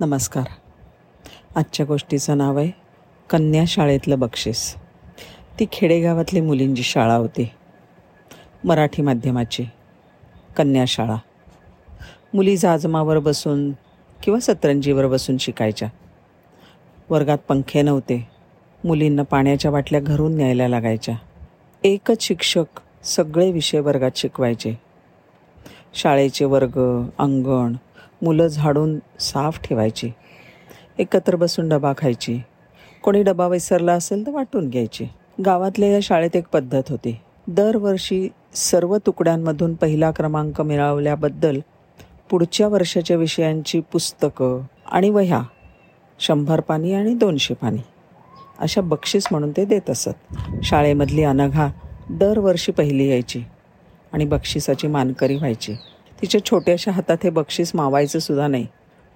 नमस्कार. आजच्या गोष्टीचं नाव आहे कन्या शाळेतलं बक्षीस. ती खेडेगावातली मुलींची शाळा होती. मराठी माध्यमाची कन्या शाळा. मुली जाजमावर बसून किंवा सतरंजीवर बसून शिकायच्या. वर्गात पंखे नव्हते. मुलींना पाण्याच्या बाटल्या घरून न्यायला लागायच्या. एकच शिक्षक सगळे विषय वर्गात शिकवायचे. शाळेचे वर्ग अंगण मुलं झाडून साफ ठेवायची. एकत्र बसून डबा खायची. कोणी डबा विसरला असेल तर वाटून घ्यायची. गावातल्या या शाळेत एक पद्धत होती. दरवर्षी सर्व तुकड्यांमधून पहिला क्रमांक मिळवल्याबद्दल पुढच्या वर्षाच्या विषयांची पुस्तकं आणि वह्या शंभर पानी आणि दोनशे पानी अशा बक्षीस म्हणून ते देत असत. शाळेमधली अनघा दरवर्षी पहिली यायची आणि बक्षिसाची मानकरी व्हायची. तिच्या छोट्याशा हातात हे बक्षीस मावायचं सुद्धा नाही.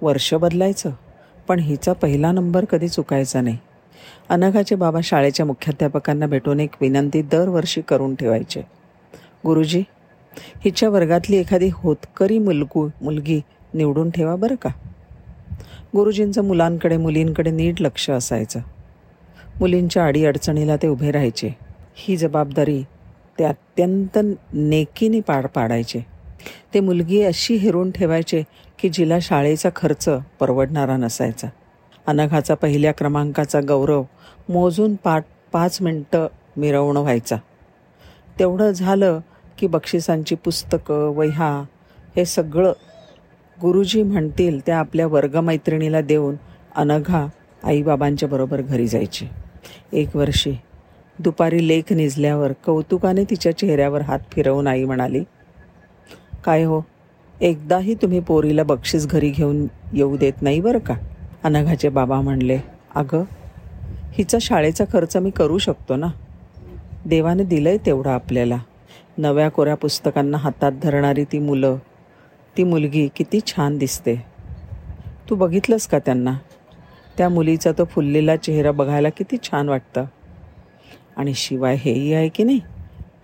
वर्ष बदलायचं. पण हिचा पहिला नंबर कधी चुकायचा नाही. अनघाचे बाबा शाळेच्या मुख्याध्यापकांना भेटून एक विनंती दरवर्षी करून ठेवायचे. गुरुजी हिच्या वर्गातली एखादी होतकरी मुलगू मुलगी निवडून ठेवा बरं का? गुरुजींचं मुलांकडे मुलींकडे नीट लक्ष असायचं. मुलींच्या अडीअडचणीला ते उभे राहायचे. ही जबाबदारी ते अत्यंत नेकीने पार पाडायचे. ते मुलगी अशी हिरून ठेवायचे की जिला शाळेचा खर्च परवडणारा नसायचा. अनघाचा पहिल्या क्रमांकाचा गौरव मोजून पाठ पाच मिनटं मिरवणं व्हायचा. तेवढं झालं की बक्षिसांची पुस्तकं वह्या हे सगळं गुरुजी म्हणतील त्या आपल्या वर्गमैत्रिणीला देऊन अनघा आईबाबांच्या बरोबर घरी जायची. एक वर्षी दुपारी लेख निजल्यावर कौतुकाने तिच्या चेहऱ्यावर हात फिरवून आई म्हणाली काय हो? एकदाही तुम्ही पोरीला बक्षीस घरी घेऊन येऊ देत नाही बरं का? अनघाचे बाबा म्हणले अगं हिचा शाळेचा खर्च मी करू शकतो ना? देवाने दिलं आहे तेवढं आपल्याला. नव्या कोऱ्या पुस्तकांना हातात धरणारी ती मुलं ती मुलगी किती छान दिसते. तू बघितलंस का त्यांना? त्या मुलीचा तो फुललेला चेहरा बघायला किती छान वाटतं. आणि शिवाय हेही आहे की नाही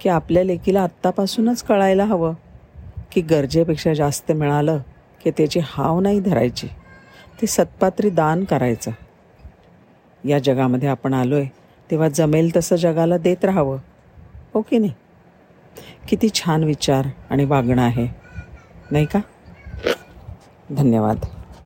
की आपल्या लेकीला आत्तापासूनच कळायला हवं. की गरजेपेक्षा जास्त मिळालं की त्याची हाव नाही धरायची. ती सत्पात्री दान करायचं. या जगामध्ये आपण आलो आहे तेव्हा जमेल तसं जगाला देत राहावं. हो की नाही? किती छान विचार आणि वागणं आहे. नाही का? धन्यवाद.